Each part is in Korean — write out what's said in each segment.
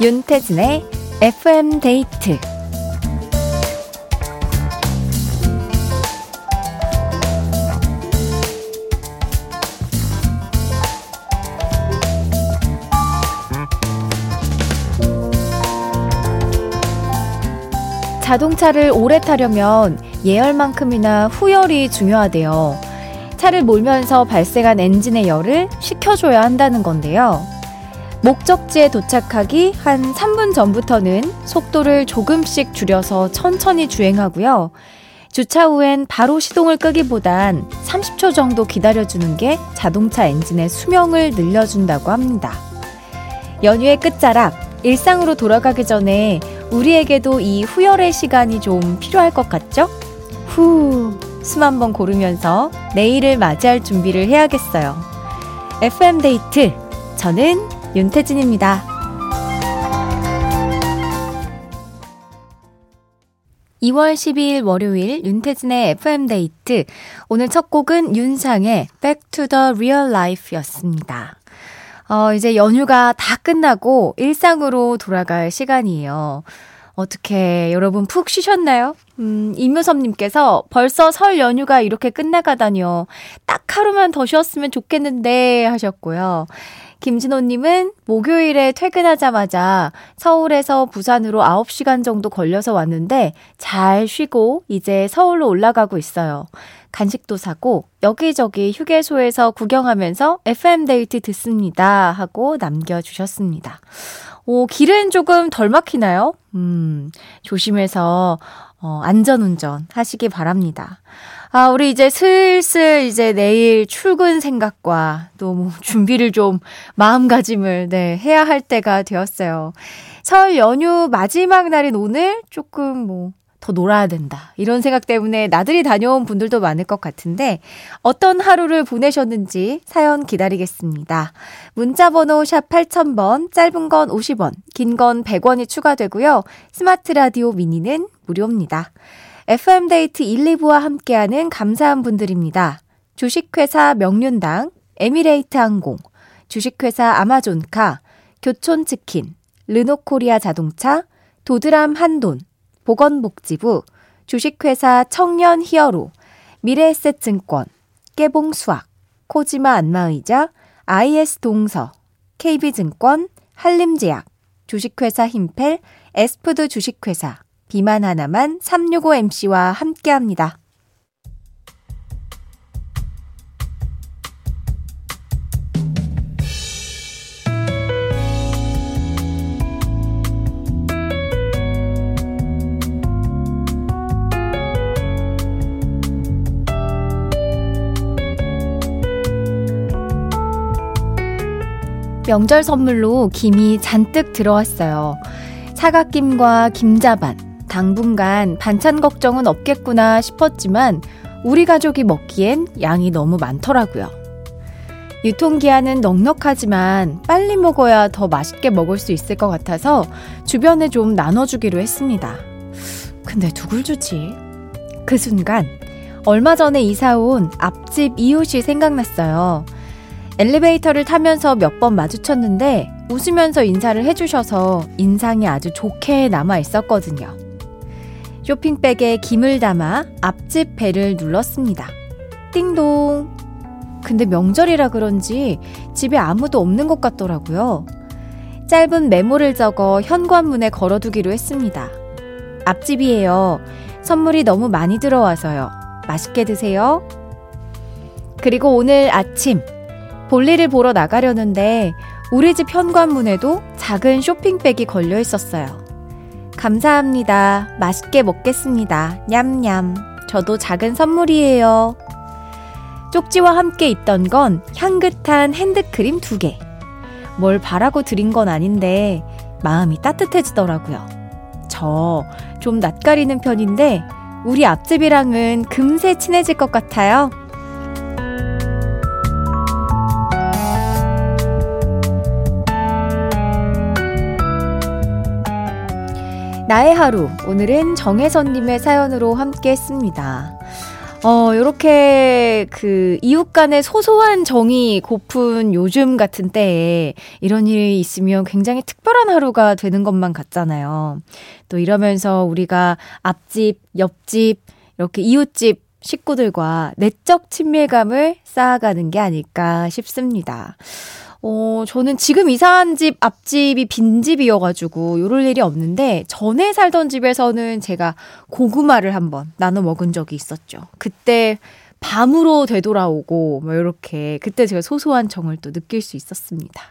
윤태진의 FM 데이트 자동차를 오래 타려면 예열만큼이나 후열이 중요하대요. 차를 몰면서 발생한 엔진의 열을 식혀줘야 한다는 건데요. 목적지에 도착하기 한 3분 전부터는 속도를 조금씩 줄여서 천천히 주행하고요. 주차 후엔 바로 시동을 끄기보단 30초 정도 기다려주는 게 자동차 엔진의 수명을 늘려준다고 합니다. 연휴의 끝자락, 일상으로 돌아가기 전에 우리에게도 이 후열의 시간이 좀 필요할 것 같죠? 후, 숨 한번 고르면서 내일을 맞이할 준비를 해야겠어요. FM데이트. 저는 윤태진입니다. 2월 12일 월요일 윤태진의 FM데이트. 오늘 첫 곡은 윤상의 Back to the Real Life 였습니다. 어, 이제 연휴가 다 끝나고 일상으로 돌아갈 시간이에요. 어떻게 여러분 푹 쉬셨나요? 음, 임효섭님께서 벌써 설 연휴가 이렇게 끝나가다니요. 딱 하루만 더 쉬었으면 좋겠는데 하셨고요. 김진호님은 목요일에 퇴근하자마자 서울에서 부산으로 9시간 정도 걸려서 왔는데 잘 쉬고 이제 서울로 올라가고 있어요. 간식도 사고 여기저기 휴게소에서 구경하면서 FM데이트 듣습니다. 하고 남겨주셨습니다. 오, 길은 조금 덜 막히나요? 음, 조심해서, 어, 안전운전 하시기 바랍니다. 아, 우리 이제 슬슬 이제 내일 출근 생각과 또 뭐 준비를 좀 마음가짐을, 네, 해야 할 때가 되었어요. 설 연휴 마지막 날인 오늘 조금 뭐, 더 놀아야 된다. 이런 생각 때문에 나들이 다녀온 분들도 많을 것 같은데 어떤 하루를 보내셨는지 사연 기다리겠습니다. 문자 번호 샵 8000번, 짧은 건 50원, 긴 건 100원이 추가되고요. 스마트 라디오 미니는 무료입니다. FM데이트 1, 2부와 함께하는 감사한 분들입니다. 주식회사 명륜당, 에미레이트 항공, 주식회사 아마존카, 교촌치킨, 르노코리아 자동차, 도드람 한돈, 보건복지부, 주식회사 청년 히어로, 미래에셋증권, 깨봉수학, 코지마 안마의자, IS동서, KB증권, 한림제약, 주식회사 힘펠, 에스푸드 주식회사, 비만 하나만 365MC와 함께 합니다. 명절 선물로 김이 잔뜩 들어왔어요. 사각김과 김자반, 당분간 반찬 걱정은 없겠구나 싶었지만 우리 가족이 먹기엔 양이 너무 많더라고요. 유통기한은 넉넉하지만 빨리 먹어야 더 맛있게 먹을 수 있을 것 같아서 주변에 좀 나눠주기로 했습니다. 근데 누굴 주지? 그 순간 얼마 전에 이사 온 앞집 이웃이 생각났어요. 엘리베이터를 타면서 몇 번 마주쳤는데 웃으면서 인사를 해주셔서 인상이 아주 좋게 남아 있었거든요. 쇼핑백에 김을 담아 앞집 벨을 눌렀습니다. 띵동. 근데 명절이라 그런지 집에 아무도 없는 것 같더라고요. 짧은 메모를 적어 현관문에 걸어두기로 했습니다. 앞집이에요. 선물이 너무 많이 들어와서요. 맛있게 드세요. 그리고 오늘 아침 볼일을 보러 나가려는데 우리 집 현관문에도 작은 쇼핑백이 걸려 있었어요. 감사합니다. 맛있게 먹겠습니다. 냠냠. 저도 작은 선물이에요. 쪽지와 함께 있던 건 향긋한 핸드크림 두 개. 뭘 바라고 드린 건 아닌데 마음이 따뜻해지더라고요. 저 좀 낯가리는 편인데 우리 앞집이랑은 금세 친해질 것 같아요. 나의 하루. 오늘은 정혜선님의 사연으로 함께 했습니다. 어, 요렇게 그 이웃 간의 소소한 정이 고픈 요즘 같은 때에 이런 일이 있으면 굉장히 특별한 하루가 되는 것만 같잖아요. 또 이러면서 우리가 앞집, 옆집, 이렇게 이웃집 식구들과 내적 친밀감을 쌓아가는 게 아닐까 싶습니다. 어, 저는 지금 이사한 집 앞집이 빈집이어가지고 요럴 일이 없는데 전에 살던 집에서는 제가 고구마를 한번 나눠 먹은 적이 있었죠. 그때 밤으로 되돌아오고 뭐 이렇게 그때 제가 소소한 정을 또 느낄 수 있었습니다.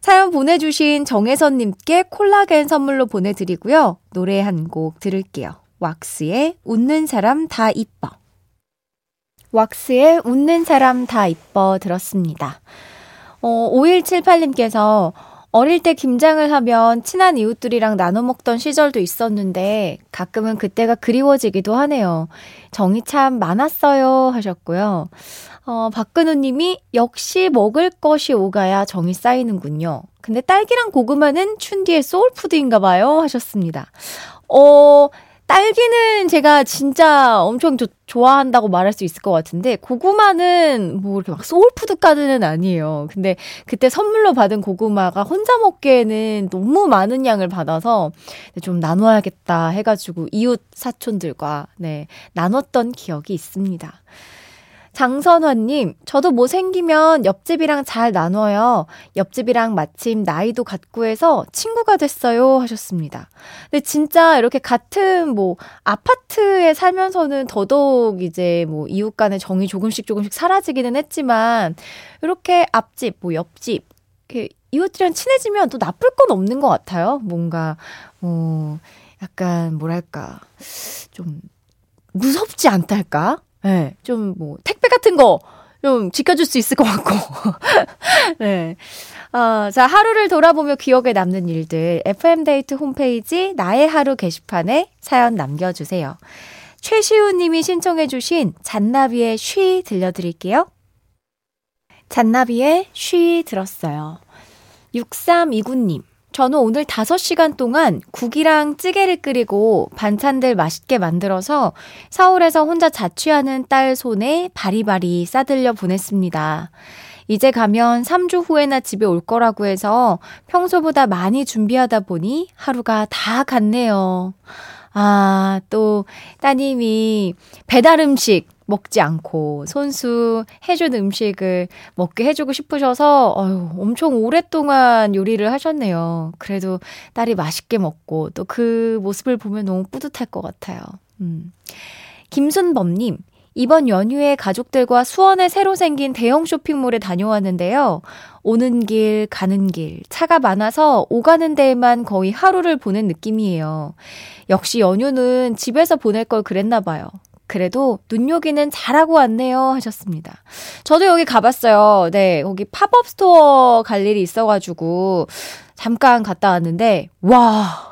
사연 보내주신 정혜선님께 콜라겐 선물로 보내드리고요. 노래 한 곡 들을게요. 왁스의 웃는 사람 다 이뻐. 왁스의 웃는 사람 다 이뻐 들었습니다. 어, 5178님께서 어릴 때 김장을 하면 친한 이웃들이랑 나눠 먹던 시절도 있었는데 가끔은 그때가 그리워지기도 하네요. 정이 참 많았어요 하셨고요. 어, 박근우 님이 역시 먹을 것이 오가야 정이 쌓이는군요. 근데 딸기랑 고구마는 춘디의 소울푸드인가 봐요 하셨습니다. 어, 딸기는 제가 진짜 엄청 조, 좋아한다고 말할 수 있을 것 같은데 고구마는 뭐 이렇게 막 소울푸드까지는 아니에요. 근데 그때 선물로 받은 고구마가 혼자 먹기에는 너무 많은 양을 받아서 좀 나눠야겠다 해가지고 이웃 사촌들과 네 나눴던 기억이 있습니다. 장선화님, 저도 뭐 생기면 옆집이랑 잘 나눠요. 옆집이랑 마침 나이도 같고 해서 친구가 됐어요. 하셨습니다. 근데 진짜 이렇게 같은 뭐 아파트에 살면서는 더더욱 이제 뭐 이웃 간의 정이 조금씩 조금씩 사라지기는 했지만 이렇게 앞집, 뭐 옆집, 이렇게 이웃들이랑 친해지면 또 나쁠 건 없는 것 같아요. 뭔가, 뭐, 약간 뭐랄까, 좀 무섭지 않달까? 네, 좀 뭐 택배 같은 거 좀 지켜줄 수 있을 것 같고. 네. 어, 자, 하루를 돌아보며 기억에 남는 일들 FM데이트 홈페이지 나의 하루 게시판에 사연 남겨주세요. 최시우 님이 신청해 주신 잔나비의 쉬 들려드릴게요. 잔나비의 쉬 들었어요. 6329님. 저는 오늘 5시간 동안 국이랑 찌개를 끓이고 반찬들 맛있게 만들어서 서울에서 혼자 자취하는 딸 손에 바리바리 싸들려 보냈습니다. 이제 가면 3주 후에나 집에 올 거라고 해서 평소보다 많이 준비하다 보니 하루가 다 갔네요. 아, 또 따님이 배달 음식 먹지 않고 손수 해준 음식을 먹게 해주고 싶으셔서 어휴, 엄청 오랫동안 요리를 하셨네요. 그래도 딸이 맛있게 먹고 또 그 모습을 보면 너무 뿌듯할 것 같아요. 음. 김순범님, 이번 연휴에 가족들과 수원에 새로 생긴 대형 쇼핑몰에 다녀왔는데요. 오는 길, 가는 길, 차가 많아서 오가는 데에만 거의 하루를 보낸 느낌이에요. 역시 연휴는 집에서 보낼 걸 그랬나 봐요. 그래도 눈요기는 잘하고 왔네요 하셨습니다. 저도 여기 가봤어요. 네, 거기 팝업 스토어 갈 일이 있어가지고 잠깐 갔다 왔는데 와.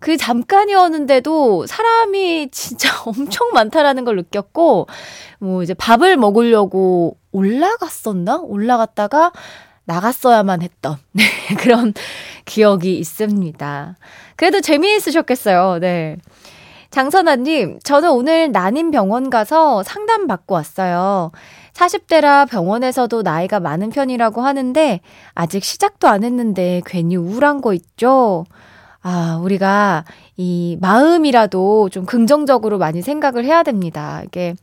그 잠깐이었는데도 사람이 진짜 엄청 많다라는 걸 느꼈고, 뭐 이제 밥을 먹으려고 올라갔었나? 올라갔다가 나갔어야만 했던, 네, 그런 기억이 있습니다. 그래도 재미있으셨겠어요, 네. 장선아님, 저는 오늘 난임 병원 가서 상담 받고 왔어요. 40대라 병원에서도 나이가 많은 편이라고 하는데, 아직 시작도 안 했는데 괜히 우울한 거 있죠? 아, 우리가 이 마음이라도 좀 긍정적으로 많이 생각을 해야 됩니다. 이게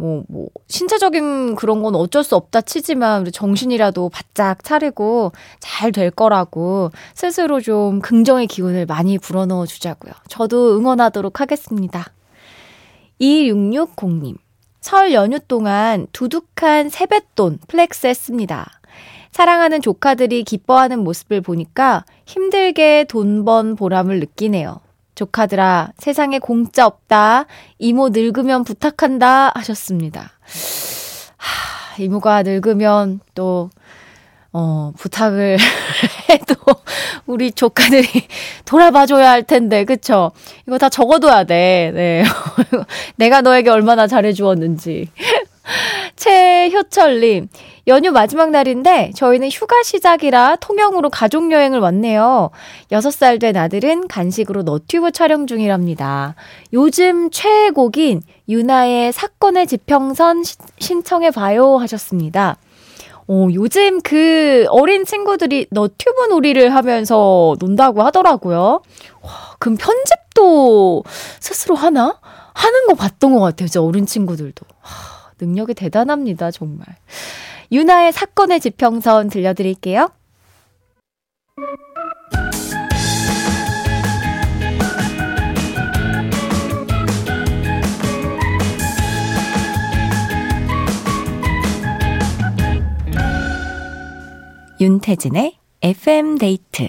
뭐, 뭐, 신체적인 그런 건 어쩔 수 없다 치지만, 우리 정신이라도 바짝 차리고 잘 될 거라고 스스로 좀 긍정의 기운을 많이 불어넣어 주자고요. 저도 응원하도록 하겠습니다. 2660님. 설 연휴 동안 두둑한 세뱃돈 flex 했습니다. 사랑하는 조카들이 기뻐하는 모습을 보니까 힘들게 돈 번 보람을 느끼네요. 조카들아, 세상에 공짜 없다. 이모 늙으면 부탁한다. 하셨습니다. 하, 이모가 늙으면 또, 어, 부탁을 해도 우리 조카들이 돌아봐줘야 할 텐데, 그쵸? 이거 다 적어둬야 돼. 네. 내가 너에게 얼마나 잘해주었는지. 최효철님, 연휴 마지막 날인데 저희는 휴가 시작이라 통영으로 가족여행을 왔네요. 6살 된 아들은 간식으로 너튜브 촬영 중이랍니다. 요즘 최애곡인 유나의 사건의 지평선 신청해봐요 하셨습니다. 어, 요즘 그 어린 친구들이 너튜브 놀이를 하면서 논다고 하더라고요. 와, 그럼 편집도 스스로 하나? 하는 거 봤던 것 같아요. 저 어린 친구들도. 하, 능력이 대단합니다, 정말. 유나의 사건의 지평선 들려드릴게요. 윤태진의 FM 데이트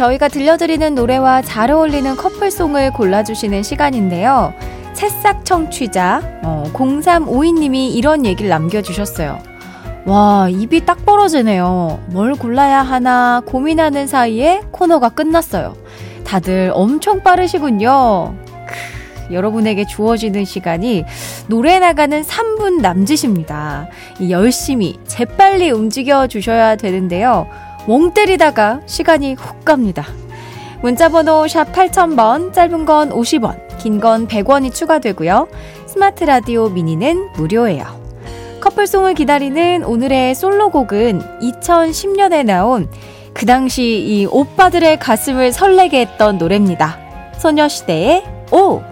저희가 들려드리는 노래와 잘 어울리는 커플송을 골라주시는 시간인데요. 새싹 청취자 어, 0352님이 이런 얘기를 남겨주셨어요. 와, 입이 딱 벌어지네요. 뭘 골라야 하나 고민하는 사이에 코너가 끝났어요. 다들 엄청 빠르시군요. 크, 여러분에게 주어지는 시간이 노래 나가는 3분 남짓입니다. 열심히, 재빨리 움직여 주셔야 되는데요. 멍 때리다가 시간이 훅 갑니다. 문자번호 샵 8000번, 짧은 건 50원, 긴 건 100원이 추가되고요. 스마트 라디오 미니는 무료예요. 커플송을 기다리는 오늘의 솔로곡은 2010년에 나온 그 당시 이 오빠들의 가슴을 설레게 했던 노래입니다. 소녀시대의 오!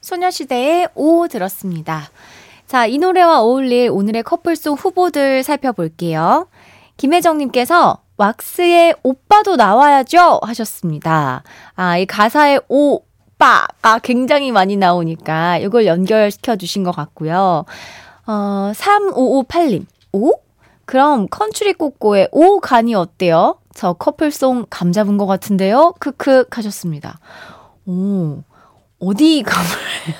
소녀시대의 오 들었습니다. 자, 이 노래와 어울릴 오늘의 커플송 후보들 살펴볼게요. 김혜정님께서 왁스의 오빠도 나와야죠 하셨습니다. 아, 이 가사에 오빠가 굉장히 많이 나오니까 이걸 연결시켜 주신 것 같고요. 어, 3558님. 오? 그럼 컨츄리 꼬꼬의 오 간이 어때요? 저 커플송 감 잡은 것 같은데요? 크크 하셨습니다. 오. 어디 감을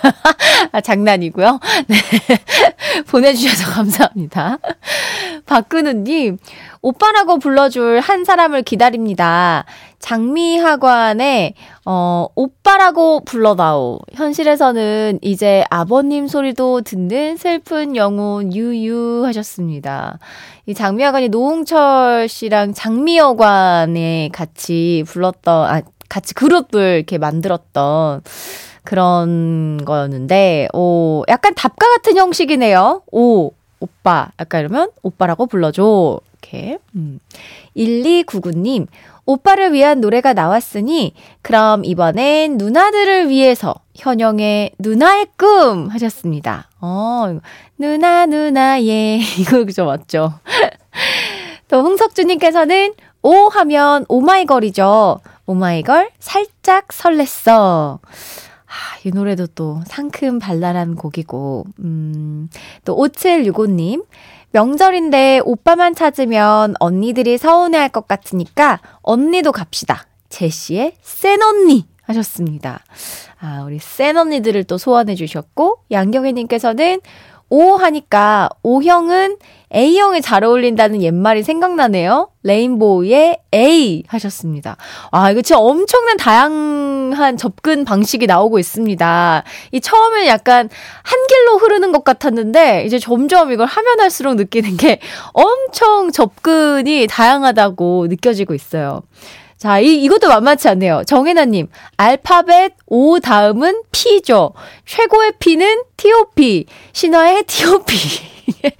아, 장난이고요. 네. 보내주셔서 감사합니다. 박근우님, 오빠라고 불러줄 한 사람을 기다립니다. 장미학관에, 어, 오빠라고 불러다오. 현실에서는 이제 아버님 소리도 듣는 슬픈 영혼 유유 하셨습니다. 이 장미학관이 노홍철 씨랑 장미여관에 같이 불렀던, 아, 같이 그룹을 이렇게 만들었던 그런 거였는데, 오, 약간 답가 같은 형식이네요. 오, 오빠. 약간 이러면 오빠라고 불러줘. 이렇게. 음. 1299님, 오빠를 위한 노래가 나왔으니, 그럼 이번엔 누나들을 위해서 현영의 누나의 꿈 하셨습니다. 어, 누나, 누나의. 이거 그죠, 맞죠? 또 홍석주님께서는 오 하면 오마이걸이죠. 오마이걸 살짝 설렜어. 아, 이 노래도 또 상큼 발랄한 곡이고, 음, 또 5765님, 명절인데 오빠만 찾으면 언니들이 서운해할 것 같으니까 언니도 갑시다. 제시의 센 언니 하셨습니다. 아, 우리 센 언니들을 또 소환해 주셨고, 양경혜님께서는 오 하니까 오형은 A형에 잘 어울린다는 옛말이 생각나네요. 레인보우의 A 하셨습니다. 아, 이거 진짜 엄청난 다양한 접근 방식이 나오고 있습니다. 이 처음엔 약간 한 길로 흐르는 것 같았는데, 이제 점점 이걸 하면 할수록 느끼는 게 엄청 접근이 다양하다고 느껴지고 있어요. 자, 이, 이것도 만만치 않네요. 정혜나님, 알파벳 O 다음은 P죠. 최고의 P는 TOP. 신화의 TOP.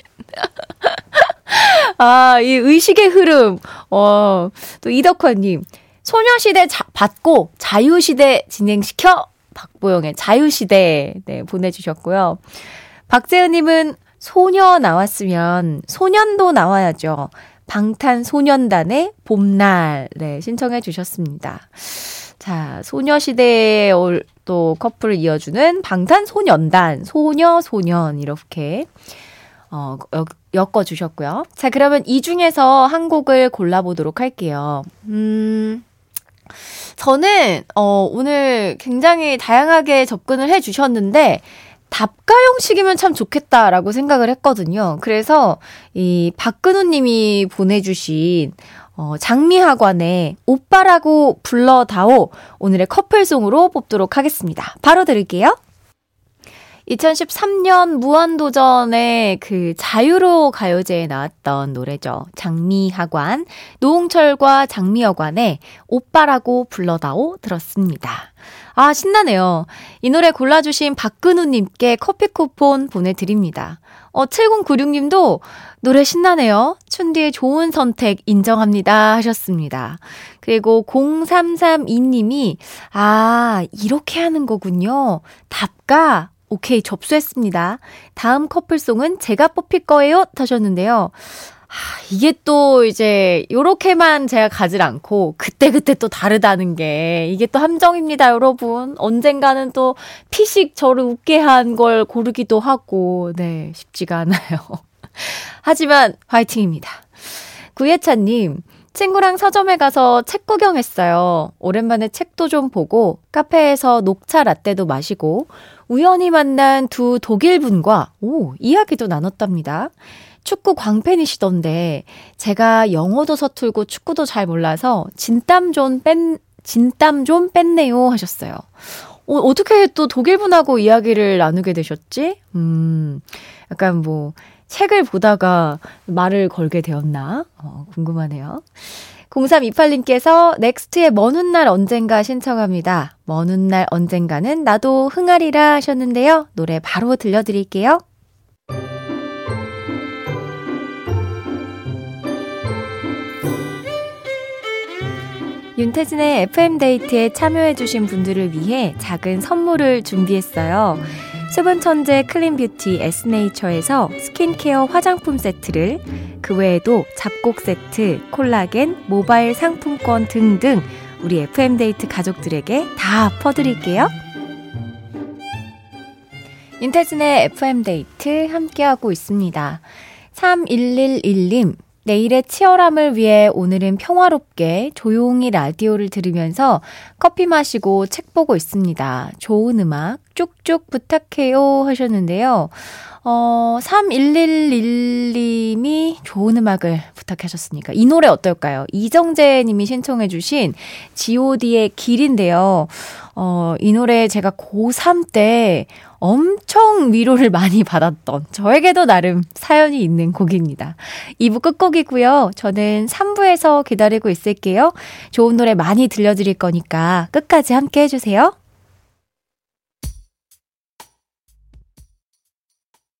아, 이 의식의 흐름. 어, 또 이덕화님. 소녀시대 자, 받고 자유시대 진행시켜 박보영의 자유시대 네, 보내주셨고요. 박재은님은 소녀 나왔으면 소년도 나와야죠. 방탄소년단의 봄날. 네, 신청해 주셨습니다. 자, 소녀시대의 또 커플을 이어주는 방탄소년단, 소녀, 소년, 이렇게, 어, 엮어 주셨고요. 자, 그러면 이 중에서 한 곡을 골라보도록 할게요. 음, 저는, 어, 오늘 굉장히 다양하게 접근을 해 주셨는데, 답가 형식이면 참 좋겠다라고 생각을 했거든요. 그래서 이 박근우 님이 보내주신 어, 장미학원의 오빠라고 불러다오 오늘의 커플송으로 뽑도록 하겠습니다. 바로 들을게요. 2013년 무한도전의 그 자유로 가요제에 나왔던 노래죠. 장미하관, 노홍철과 장미여관의 오빠라고 불러다오 들었습니다. 아, 신나네요. 이 노래 골라주신 박근우님께 커피 쿠폰 보내드립니다. 어, 7096님도 노래 신나네요. 춘디의 좋은 선택 인정합니다. 하셨습니다. 그리고 0332님이, 아, 이렇게 하는 거군요. 답가, 오케이, 접수했습니다. 다음 커플송은 제가 뽑힐 거예요. 하셨는데요. 하, 이게 또 이제 요렇게만 제가 가질 않고 그때그때 또 다르다는 게 이게 또 함정입니다, 여러분. 언젠가는 또 피식 저를 웃게 한 걸 고르기도 하고 네, 쉽지가 않아요. 하지만 화이팅입니다. 구예찬 님, 친구랑 서점에 가서 책 구경했어요. 오랜만에 책도 좀 보고 카페에서 녹차 라떼도 마시고 우연히 만난 두 독일 분과 오, 이야기도 나눴답니다. 축구 광팬이시던데 제가 영어도 서툴고 축구도 잘 몰라서 진땀 좀 뺀, 진땀 좀 뺐네요 하셨어요. 어, 어떻게 또 독일 분하고 이야기를 나누게 되셨지? 음, 약간 뭐 책을 보다가 말을 걸게 되었나? 어, 궁금하네요. 0328님께서 넥스트의 먼 훗날 언젠가 신청합니다. 먼 훗날 언젠가는 나도 흥하리라 하셨는데요. 노래 바로 들려드릴게요. 윤태진의 FM데이트에 참여해주신 분들을 위해 작은 선물을 준비했어요. 수분 천재 clean beauty 에스네이처에서 스킨케어 화장품 세트를 그 외에도 잡곡 세트, 콜라겐, 모바일 상품권 등등 우리 FM데이트 가족들에게 다 퍼드릴게요. 윤태진의 FM데이트 함께하고 있습니다. 3111님, 내일의 치열함을 위해 오늘은 평화롭게 조용히 라디오를 들으면서 커피 마시고 책 보고 있습니다. 좋은 음악 쭉쭉 부탁해요 하셨는데요. 어, 3111님이 좋은 음악을 부탁하셨으니까 이 노래 어떨까요? 이정재 님이 신청해 주신 god의 길인데요. 어, 이 노래 제가 고3 때 엄청 위로를 많이 받았던 저에게도 나름 사연이 있는 곡입니다. 2부 끝곡이고요. 저는 3부에서 기다리고 있을게요. 좋은 노래 많이 들려드릴 거니까 끝까지 함께 해주세요.